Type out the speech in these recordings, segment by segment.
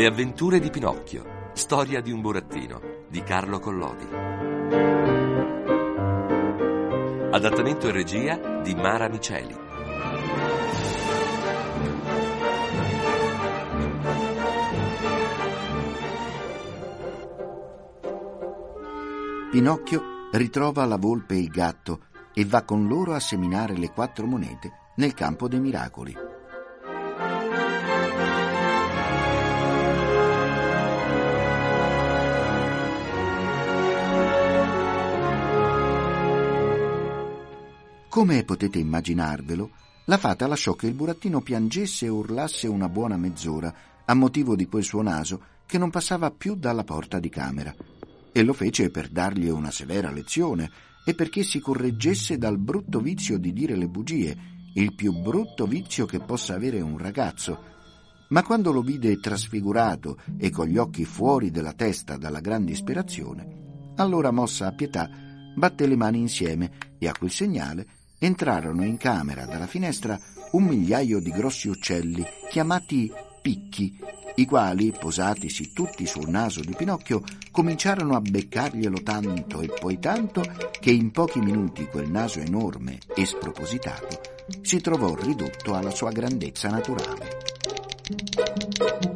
Le avventure di Pinocchio. Storia di un burattino di Carlo Collodi. Adattamento e regia di Mara Miceli. Pinocchio ritrova la volpe e il gatto e va con loro a seminare le quattro monete nel campo dei miracoli. Come potete immaginarvelo, la fata lasciò che il burattino piangesse e urlasse una buona mezz'ora a motivo di quel suo naso che non passava più dalla porta di camera. E lo fece per dargli una severa lezione e perché si correggesse dal brutto vizio di dire le bugie, il più brutto vizio che possa avere un ragazzo. Ma quando lo vide trasfigurato e con gli occhi fuori della testa dalla gran disperazione, allora mossa a pietà, batté le mani insieme e a quel segnale entrarono in camera dalla finestra un migliaio di grossi uccelli chiamati picchi, i quali, posatisi tutti sul naso di Pinocchio, cominciarono a beccarglielo tanto e poi tanto che in pochi minuti quel naso enorme e spropositato si trovò ridotto alla sua grandezza naturale.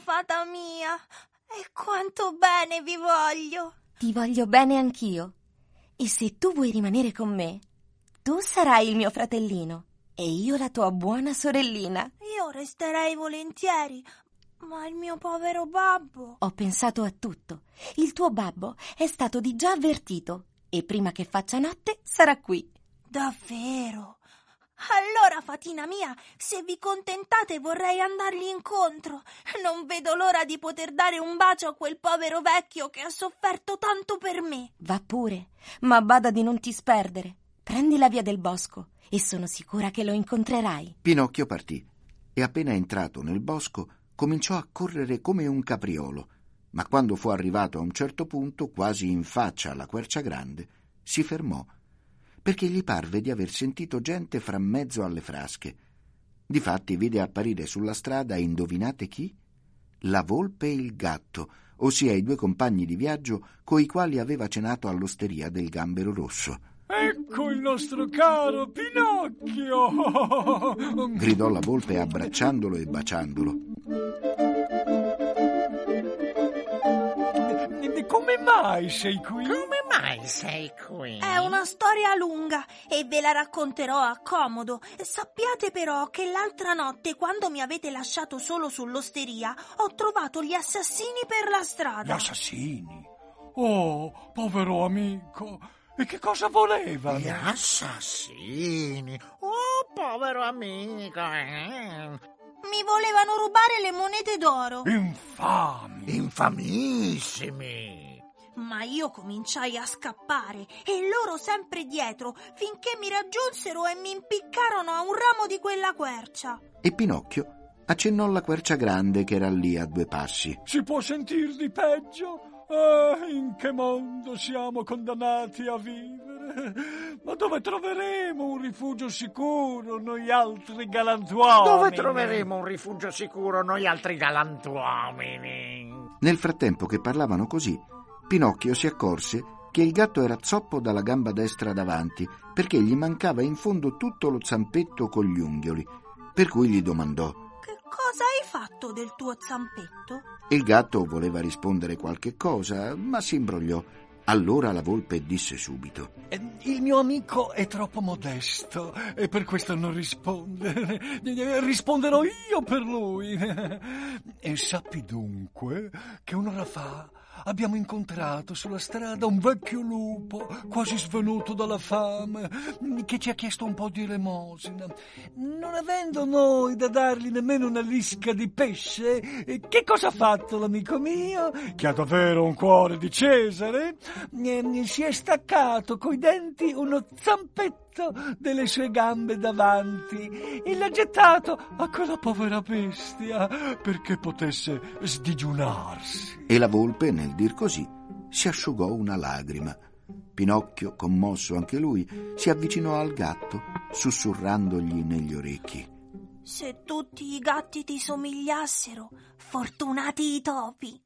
Fata mia! E quanto bene vi voglio! Ti voglio bene anch'io. E se tu vuoi rimanere con me, tu sarai il mio fratellino e io la tua buona sorellina. Io resterei volentieri, ma il mio povero babbo. Ho pensato a tutto. Il tuo babbo è stato di già avvertito e prima che faccia notte sarà qui. Davvero? Allora, fatina mia, se vi contentate vorrei andargli incontro. Non vedo l'ora di poter dare un bacio a quel povero vecchio che ha sofferto tanto per me. Va pure, ma bada di non ti sperdere. Prendi la via del bosco e sono sicura che lo incontrerai. Pinocchio partì e appena entrato nel bosco cominciò a correre come un capriolo, ma quando fu arrivato a un certo punto, quasi in faccia alla quercia grande, si fermò perché gli parve di aver sentito gente fra mezzo alle frasche. Difatti vide apparire sulla strada, indovinate chi? La volpe e il gatto, ossia i due compagni di viaggio coi quali aveva cenato all'osteria del Gambero Rosso. Ecco il nostro caro Pinocchio! gridò la volpe abbracciandolo e baciandolo. Come mai sei qui? Come mai sei qui? È una storia lunga e ve la racconterò a comodo. Sappiate però che l'altra notte, quando mi avete lasciato solo sull'osteria, ho trovato gli assassini per la strada. Gli assassini? Oh, povero amico. E che cosa volevano? Gli assassini? Oh, povero amico. Eh. Mi volevano rubare le monete d'oro. Infami. Infamissimi. Ma io cominciai a scappare e loro sempre dietro finché mi raggiunsero e mi impiccarono a un ramo di quella quercia. E Pinocchio accennò la quercia grande che era lì a due passi. Si può sentir di peggio? Ah, in che mondo siamo condannati a vivere? Ma dove troveremo un rifugio sicuro noi altri galantuomini? Dove troveremo un rifugio sicuro noi altri galantuomini? Nel frattempo che parlavano così, Pinocchio si accorse che il gatto era zoppo dalla gamba destra davanti perché gli mancava in fondo tutto lo zampetto con gli unghioli, per cui gli domandò Che cosa hai fatto del tuo zampetto? Il gatto voleva rispondere qualche cosa, ma si imbrogliò. Allora la volpe disse subito: Il mio amico è troppo modesto e per questo non risponde. Risponderò io per lui. E sappi dunque che un'ora fa abbiamo incontrato sulla strada un vecchio lupo, quasi svenuto dalla fame, che ci ha chiesto un po' di elemosina. Non avendo noi da dargli nemmeno una lisca di pesce, che cosa ha fatto l'amico mio, che ha davvero un cuore di Cesare? Si è staccato coi denti uno zampetto diritto delle sue gambe davanti e l'ha gettato a quella povera bestia perché potesse sdigiunarsi. E la volpe, nel dir così, si asciugò una lagrima. Pinocchio, commosso anche lui, si avvicinò al gatto, sussurrandogli negli orecchi. Se tutti i gatti ti somigliassero, fortunati i topi.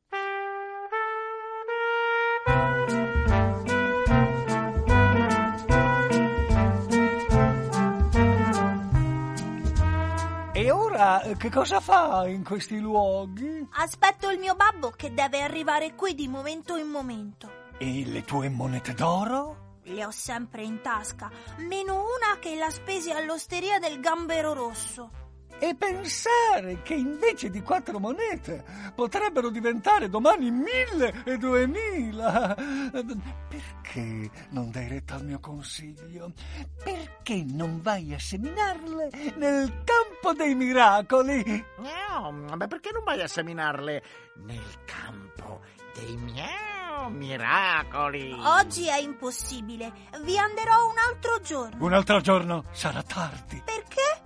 Che cosa fa in questi luoghi? Aspetto il mio babbo che deve arrivare qui di momento in momento. E le tue monete d'oro? Le ho sempre in tasca, meno una che la spesi all'osteria del gambero rosso. E pensare che invece di quattro monete potrebbero diventare domani mille e duemila. Perché non dai retta al mio consiglio? Perché non vai a seminarle nel campo dei miracoli? No, ma perché non vai a seminarle nel campo dei miei miracoli? Oggi è impossibile. Vi anderò un altro giorno. Un altro giorno sarà tardi. Perché?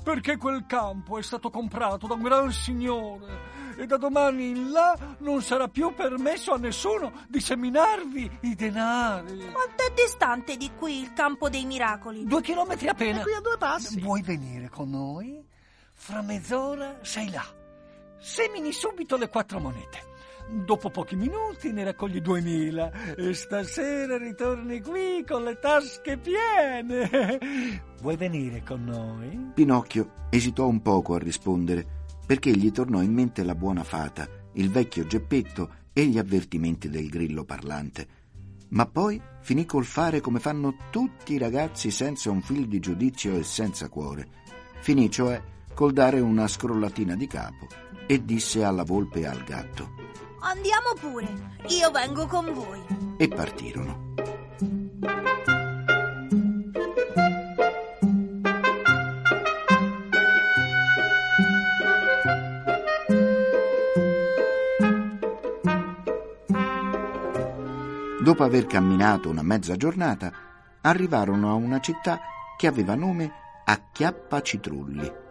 Perché quel campo è stato comprato da un gran signore e da domani in là non sarà più permesso a nessuno di seminarvi i denari. Quanto è distante di qui il campo dei miracoli? Due chilometri appena. È qui a due passi. Vuoi venire con noi? Fra mezz'ora sei là. Semini subito le quattro monete. Dopo pochi minuti ne raccogli duemila e stasera ritorni qui con le tasche piene. Vuoi venire con noi? Pinocchio esitò un poco a rispondere, perché gli tornò in mente la buona fata, il vecchio Geppetto e gli avvertimenti del grillo parlante. Ma poi finì col fare come fanno tutti i ragazzi senza un filo di giudizio e senza cuore. Finì cioè col dare una scrollatina di capo e disse alla volpe e al gatto. Andiamo pure, io vengo con voi. E partirono. Dopo aver camminato una mezza giornata, arrivarono a una città che aveva nome Acchiappa Citrulli.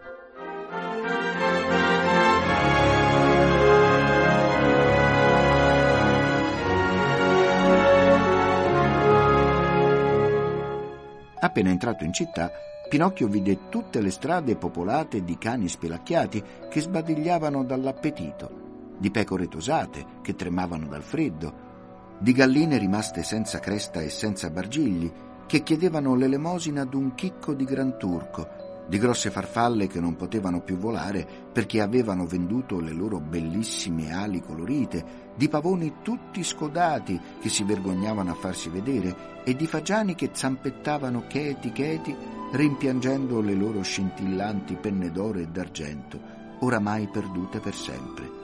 Appena entrato in città, Pinocchio vide tutte le strade popolate di cani spelacchiati che sbadigliavano dall'appetito, di pecore tosate che tremavano dal freddo, di galline rimaste senza cresta e senza bargigli che chiedevano l'elemosina ad un chicco di gran turco, di grosse farfalle che non potevano più volare perché avevano venduto le loro bellissime ali colorite, di pavoni tutti scodati che si vergognavano a farsi vedere e di fagiani che zampettavano cheti cheti rimpiangendo le loro scintillanti penne d'oro e d'argento, oramai perdute per sempre.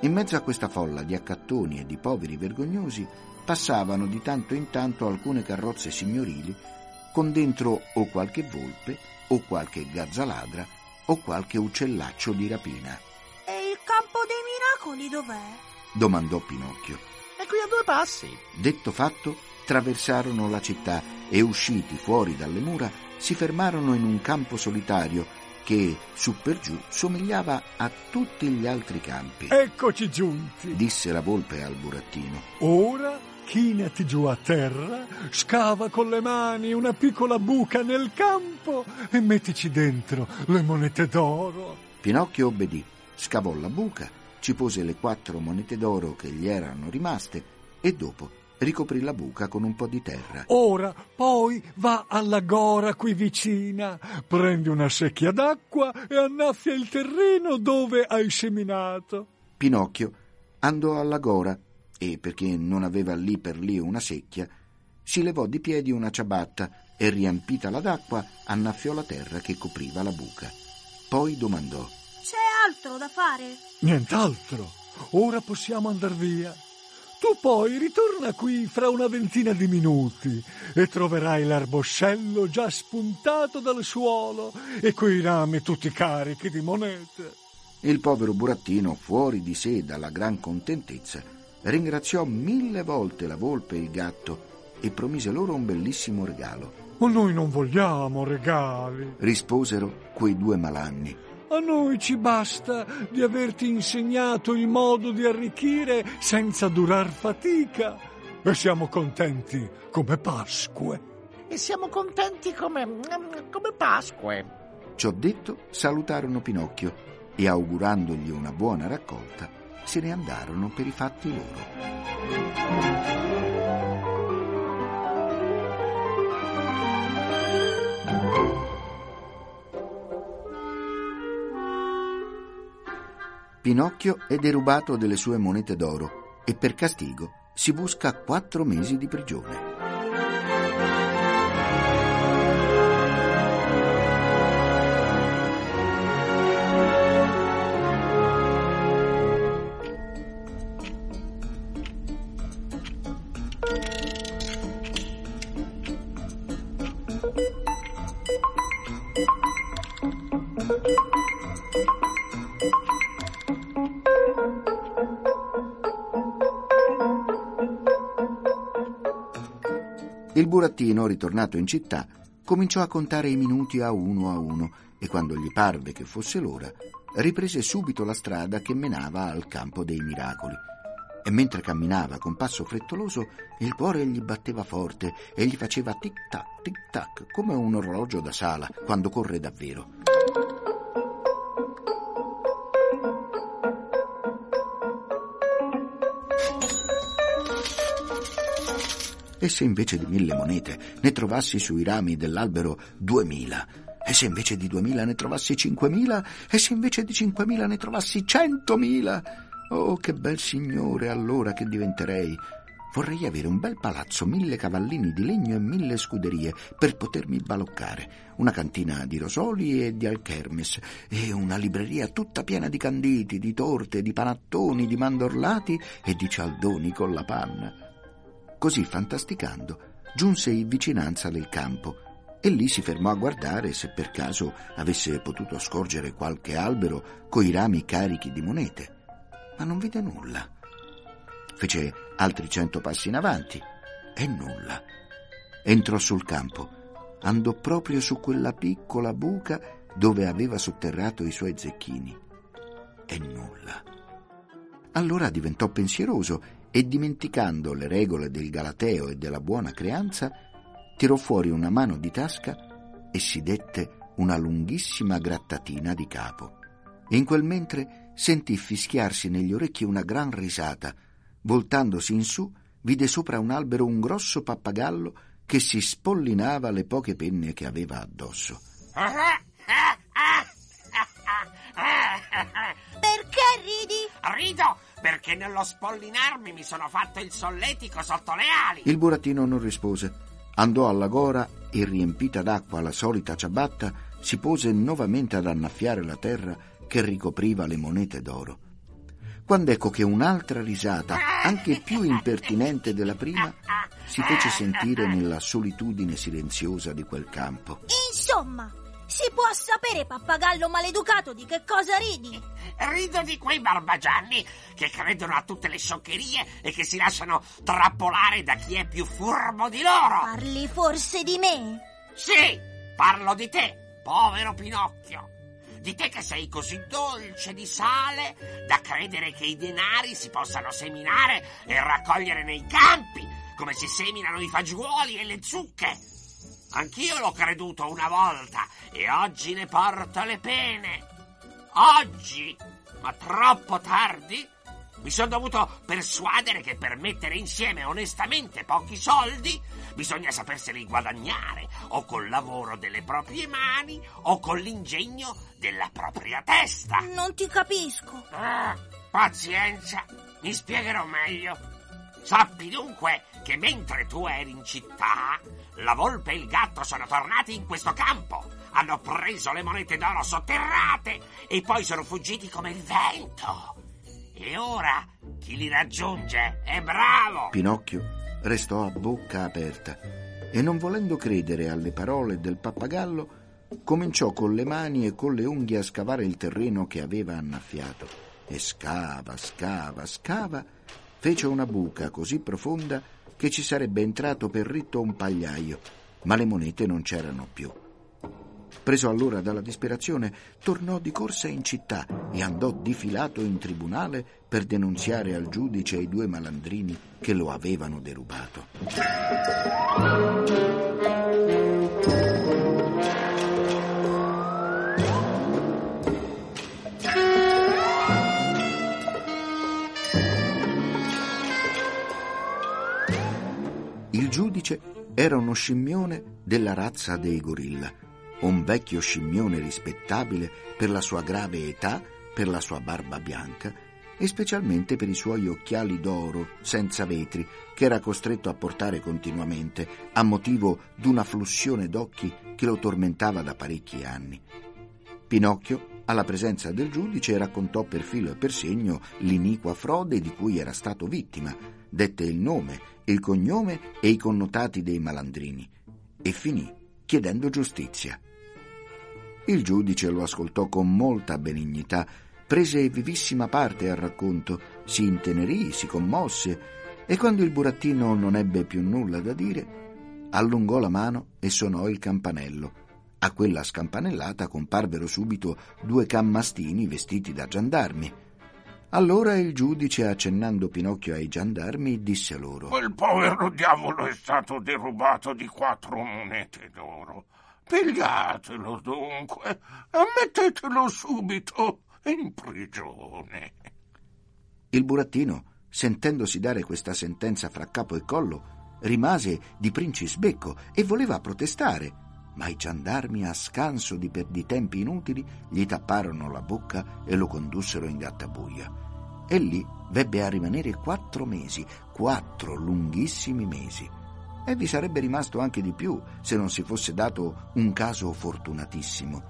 In mezzo a questa folla di accattoni e di poveri vergognosi passavano di tanto in tanto alcune carrozze signorili con dentro o qualche volpe o qualche gazzaladra o qualche uccellaccio di rapina. E il campo dei miracoli dov'è? domandò Pinocchio. È qui a due passi. Detto fatto, traversarono la città e usciti fuori dalle mura si fermarono in un campo solitario che, su per giù, somigliava a tutti gli altri campi. Eccoci giunti. Disse la volpe al burattino. Ora chinati giù a terra, scava con le mani una piccola buca nel campo e mettici dentro le monete d'oro. Pinocchio obbedì, scavò la buca, ci pose le quattro monete d'oro che gli erano rimaste e dopo ricoprì la buca con un po' di terra. Ora poi va alla gora qui vicina, prendi una secchia d'acqua e annaffia il terreno dove hai seminato. Pinocchio andò alla gora e, perché non aveva lì per lì una secchia, si levò di piedi una ciabatta e, riempitala d'acqua, annaffiò la terra che copriva la buca. Poi domandò: C'è altro da fare? Nient'altro. Ora possiamo andar via. Tu poi ritorna qui fra una ventina di minuti e troverai l'arboscello già spuntato dal suolo e quei rami tutti carichi di monete. Il povero burattino, fuori di sé dalla gran contentezza, ringraziò mille volte la volpe e il gatto e promise loro un bellissimo regalo. Ma noi non vogliamo regali. Risposero quei due malanni. A noi ci basta di averti insegnato il modo di arricchire senza durar fatica. E siamo contenti come Pasque. E siamo contenti come. come Pasque. Ciò detto, salutarono Pinocchio e augurandogli una buona raccolta, se ne andarono per i fatti loro. Pinocchio è derubato delle sue monete d'oro e per castigo si busca quattro mesi di prigione. Burattino, ritornato in città, cominciò a contare i minuti a uno a uno e quando gli parve che fosse l'ora, riprese subito la strada che menava al campo dei miracoli. E mentre camminava con passo frettoloso, il cuore gli batteva forte e gli faceva tic-tac, tic-tac, come un orologio da sala quando corre davvero. E se invece di mille monete ne trovassi sui rami dell'albero duemila? E se invece di duemila ne trovassi cinquemila? E se invece di cinquemila ne trovassi centomila? Oh, che bel signore allora che diventerei! Vorrei avere un bel palazzo, mille cavallini di legno e mille scuderie per potermi baloccare, una cantina di rosoli e di alchermes e una libreria tutta piena di canditi, di torte, di panattoni, di mandorlati e di cialdoni con la panna. Così fantasticando giunse in vicinanza del campo e lì si fermò a guardare se per caso avesse potuto scorgere qualche albero coi rami carichi di monete, ma non vide nulla. Fece altri cento passi in avanti e nulla. Entrò sul campo, andò proprio su quella piccola buca dove aveva sotterrato i suoi zecchini e nulla. Allora diventò pensieroso e dimenticando le regole del galateo e della buona creanza, tirò fuori una mano di tasca e si dette una lunghissima grattatina di capo. In quel mentre sentì fischiarsi negli orecchi una gran risata. Voltandosi in su, vide sopra un albero un grosso pappagallo che si spollinava le poche penne che aveva addosso. Ridi? Rido perché nello spollinarmi mi sono fatto il solletico sotto le ali. Il burattino non rispose. Andò alla gora e, riempita d'acqua la solita ciabatta, si pose nuovamente ad annaffiare la terra che ricopriva le monete d'oro. Quando ecco che un'altra risata, anche più impertinente della prima, si fece sentire nella solitudine silenziosa di quel campo. Insomma, si può sapere, pappagallo maleducato, di che cosa ridi? Rido di quei barbagianni che credono a tutte le scioccherie e che si lasciano trappolare da chi è più furbo di loro. Parli forse di me? Sì, parlo di te, povero Pinocchio. Di te che sei così dolce di sale da credere che i denari si possano seminare e raccogliere nei campi, come si seminano i fagioli e le zucche. Anch'io l'ho creduto una volta e oggi ne porto le pene. Oggi, ma troppo tardi, mi sono dovuto persuadere che per mettere insieme onestamente pochi soldi bisogna saperseli guadagnare o col lavoro delle proprie mani o con l'ingegno della propria testa. Non ti capisco. Ah, pazienza, mi spiegherò meglio. Sappi dunque che mentre tu eri in città, la volpe e il gatto sono tornati in questo campo, hanno preso le monete d'oro sotterrate e poi sono fuggiti come il vento. E ora chi li raggiunge è bravo. Pinocchio restò a bocca aperta e non volendo credere alle parole del pappagallo, cominciò con le mani e con le unghie a scavare il terreno che aveva annaffiato. E scava, scava, scava, fece una buca così profonda che ci sarebbe entrato per ritto un pagliaio, ma le monete non c'erano più. Preso allora dalla disperazione, tornò di corsa in città e andò difilato in tribunale per denunziare al giudice i due malandrini che lo avevano derubato. Giudice era uno scimmione della razza dei gorilla, un vecchio scimmione rispettabile per la sua grave età, per la sua barba bianca e specialmente per i suoi occhiali d'oro senza vetri che era costretto a portare continuamente a motivo d'una flussione d'occhi che lo tormentava da parecchi anni. Pinocchio, alla presenza del giudice, raccontò per filo e per segno l'iniqua frode di cui era stato vittima, dette il nome, il cognome e i connotati dei malandrini e finì chiedendo giustizia. Il giudice lo ascoltò con molta benignità, prese vivissima parte al racconto, si intenerì, si commosse e quando il burattino non ebbe più nulla da dire, allungò la mano e suonò il campanello. A quella scampanellata comparvero subito due cammastini vestiti da giandarmi. Allora il giudice, accennando Pinocchio ai giandarmi, disse loro: Quel povero diavolo è stato derubato di quattro monete d'oro. Pigliatelo dunque e mettetelo subito in prigione. Il burattino, sentendosi dare questa sentenza fra capo e collo, rimase di princisbecco e voleva protestare, ma i giandarmi, a scanso di perditempi inutili, gli tapparono la bocca e lo condussero in gattabuia. E lì vebbe a rimanere quattro mesi, quattro lunghissimi mesi. E vi sarebbe rimasto anche di più se non si fosse dato un caso fortunatissimo,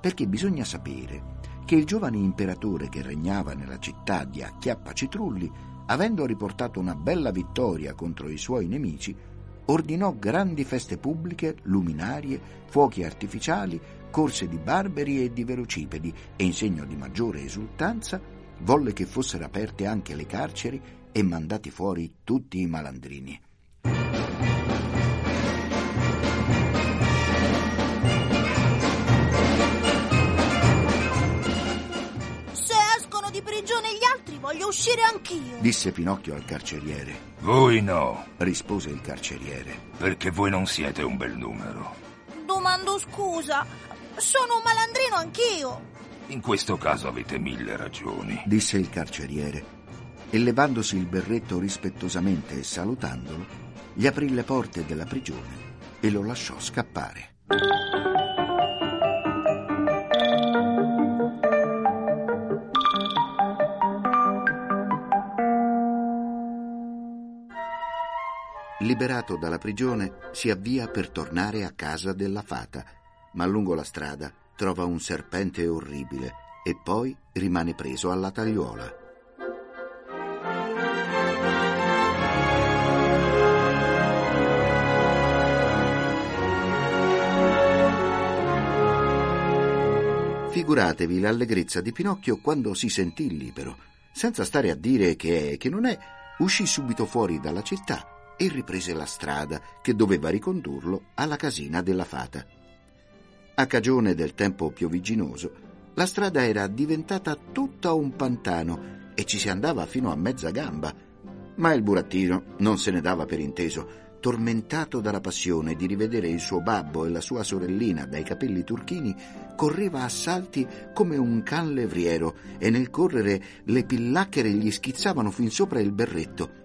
perché bisogna sapere che il giovane imperatore che regnava nella città di Acchiappacitrulli, avendo riportato una bella vittoria contro i suoi nemici, ordinò grandi feste pubbliche, luminarie, fuochi artificiali, corse di barberi e di velocipedi e in segno di maggiore esultanza volle che fossero aperte anche le carceri e mandati fuori tutti i malandrini. Uscire anch'io. Disse Pinocchio al carceriere. Voi no, Rispose il carceriere. perché voi non siete un bel numero. Domando scusa. Sono un malandrino anch'io. In questo caso avete mille ragioni. Disse il carceriere. E levandosi il berretto rispettosamente e salutandolo, gli aprì le porte della prigione e lo lasciò scappare. Liberato dalla prigione, si avvia per tornare a casa della fata, ma lungo la strada trova un serpente orribile e poi rimane preso alla tagliuola. Figuratevi l'allegrezza di Pinocchio quando si sentì libero, senza stare a dire che è che non è, uscì subito fuori dalla città e riprese la strada che doveva ricondurlo alla casina della fata. A cagione del tempo piovigginoso, la strada era diventata tutta un pantano e ci si andava fino a mezza gamba. Ma il burattino non se ne dava per inteso, tormentato dalla passione di rivedere il suo babbo e la sua sorellina dai capelli turchini, correva a salti come un can levriero e nel correre le pillacchere gli schizzavano fin sopra il berretto.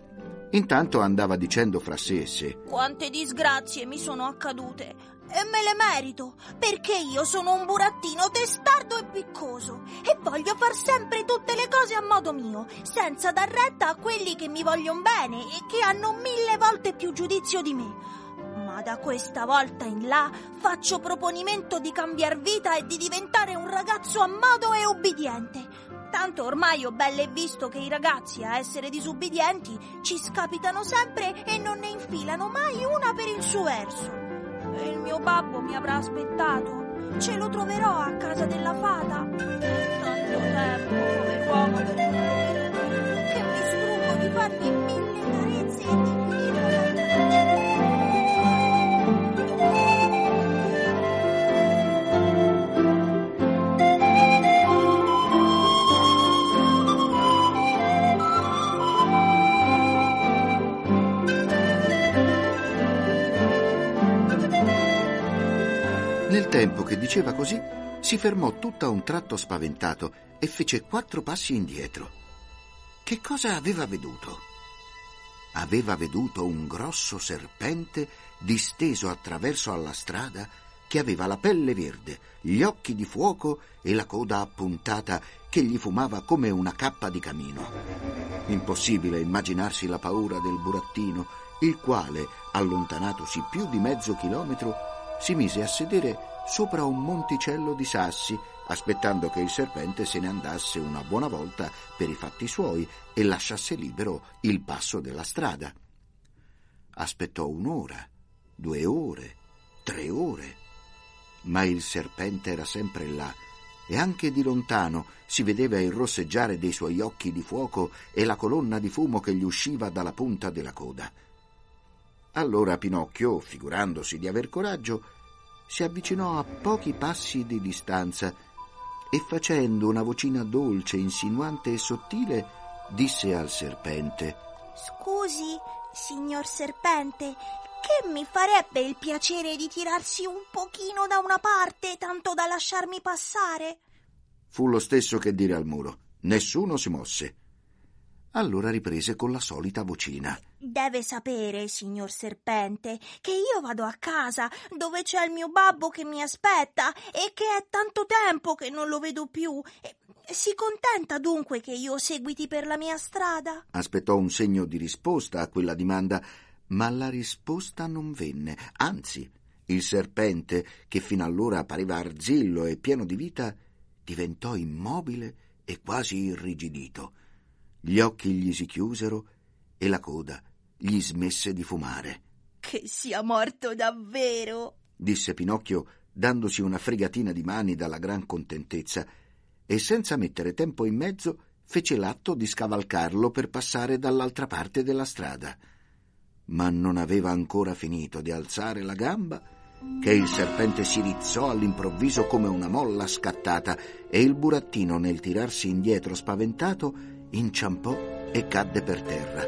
Intanto andava dicendo fra sé e sé Quante disgrazie mi sono accadute. E me le merito, perché io sono un burattino testardo e piccoso e voglio far sempre tutte le cose a modo mio, senza dar retta a quelli che mi vogliono bene e che hanno mille volte più giudizio di me. Ma da questa volta in là faccio proponimento di cambiar vita e di diventare un ragazzo a modo e ubbidiente. Tanto ormai ho belle visto che i ragazzi a essere disubbidienti ci scapitano sempre e non ne infilano mai una per il suo verso. E il mio babbo mi avrà aspettato. Ce lo troverò a casa della fata. Tanto tempo, pover'uomo, per me, che mi strugo di fargli tempo che diceva così, si fermò tutta un tratto spaventato e fece quattro passi indietro. Che cosa aveva veduto? Aveva veduto un grosso serpente disteso attraverso alla strada che aveva la pelle verde, gli occhi di fuoco e la coda appuntata che gli fumava come una cappa di camino. Impossibile immaginarsi la paura del burattino, il quale, allontanatosi più di mezzo chilometro, si mise a sedere sopra un monticello di sassi, aspettando che il serpente se ne andasse una buona volta per i fatti suoi e lasciasse libero il passo della strada. Aspettò un'ora, due ore, tre ore, ma il serpente era sempre là e anche di lontano si vedeva il rosseggiare dei suoi occhi di fuoco e la colonna di fumo che gli usciva dalla punta della coda. Allora Pinocchio, figurandosi di aver coraggio, si avvicinò a pochi passi di distanza e facendo una vocina dolce, insinuante e sottile, disse al serpente Scusi, signor serpente, che mi farebbe il piacere di tirarsi un pochino da una parte, tanto da lasciarmi passare? Fu lo stesso che dire al muro. Nessuno si mosse. Allora riprese con la solita vocina. Deve sapere, signor serpente, che io vado a casa dove c'è il mio babbo che mi aspetta e che è tanto tempo che non lo vedo più. Si contenta dunque che io seguiti per la mia strada? Aspettò un segno di risposta a quella domanda, ma la risposta non venne. Anzi, il serpente, che fino allora pareva arzillo e pieno di vita, diventò immobile e quasi irrigidito. Gli occhi gli si chiusero e la coda gli smesse di fumare. Che sia morto davvero, disse Pinocchio, dandosi una fregatina di mani dalla gran contentezza, e senza mettere tempo in mezzo fece l'atto di scavalcarlo per passare dall'altra parte della strada. Ma non aveva ancora finito di alzare la gamba che il serpente si rizzò all'improvviso come una molla scattata e il burattino, nel tirarsi indietro spaventato, inciampò e cadde per terra.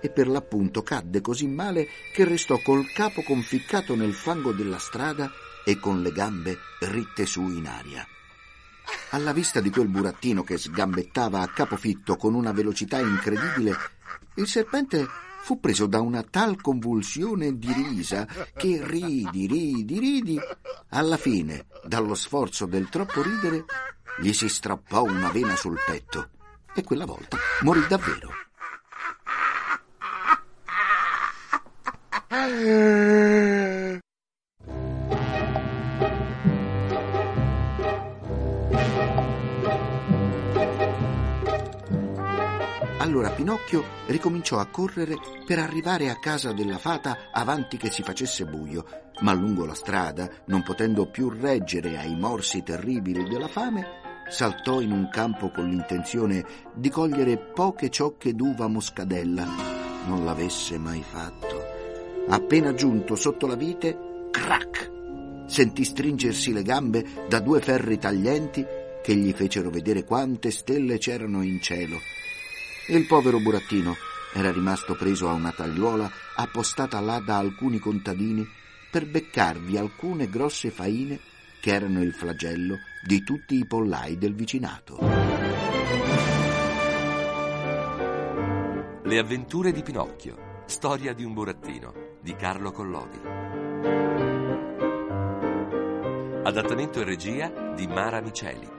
E per l'appunto cadde così male che restò col capo conficcato nel fango della strada e con le gambe ritte su in aria. Alla vista di quel burattino che sgambettava a capofitto con una velocità incredibile, il serpente fu preso da una tal convulsione di risa che ridi, ridi, ridi. Alla fine, dallo sforzo del troppo ridere, gli si strappò una vena sul petto e quella volta morì davvero. Allora Pinocchio ricominciò a correre per arrivare a casa della fata avanti che si facesse buio, ma lungo la strada, non potendo più reggere ai morsi terribili della fame, saltò in un campo con l'intenzione di cogliere poche ciocche d'uva moscadella. Non l'avesse mai fatto. Appena giunto sotto la vite, crac! Sentì stringersi le gambe da due ferri taglienti che gli fecero vedere quante stelle c'erano in cielo. Il povero burattino era rimasto preso a una tagliuola appostata là da alcuni contadini per beccarvi alcune grosse faine che erano il flagello di tutti i pollai del vicinato. Le avventure di Pinocchio, storia di un burattino, di Carlo Collodi. Adattamento e regia di Mara Miceli.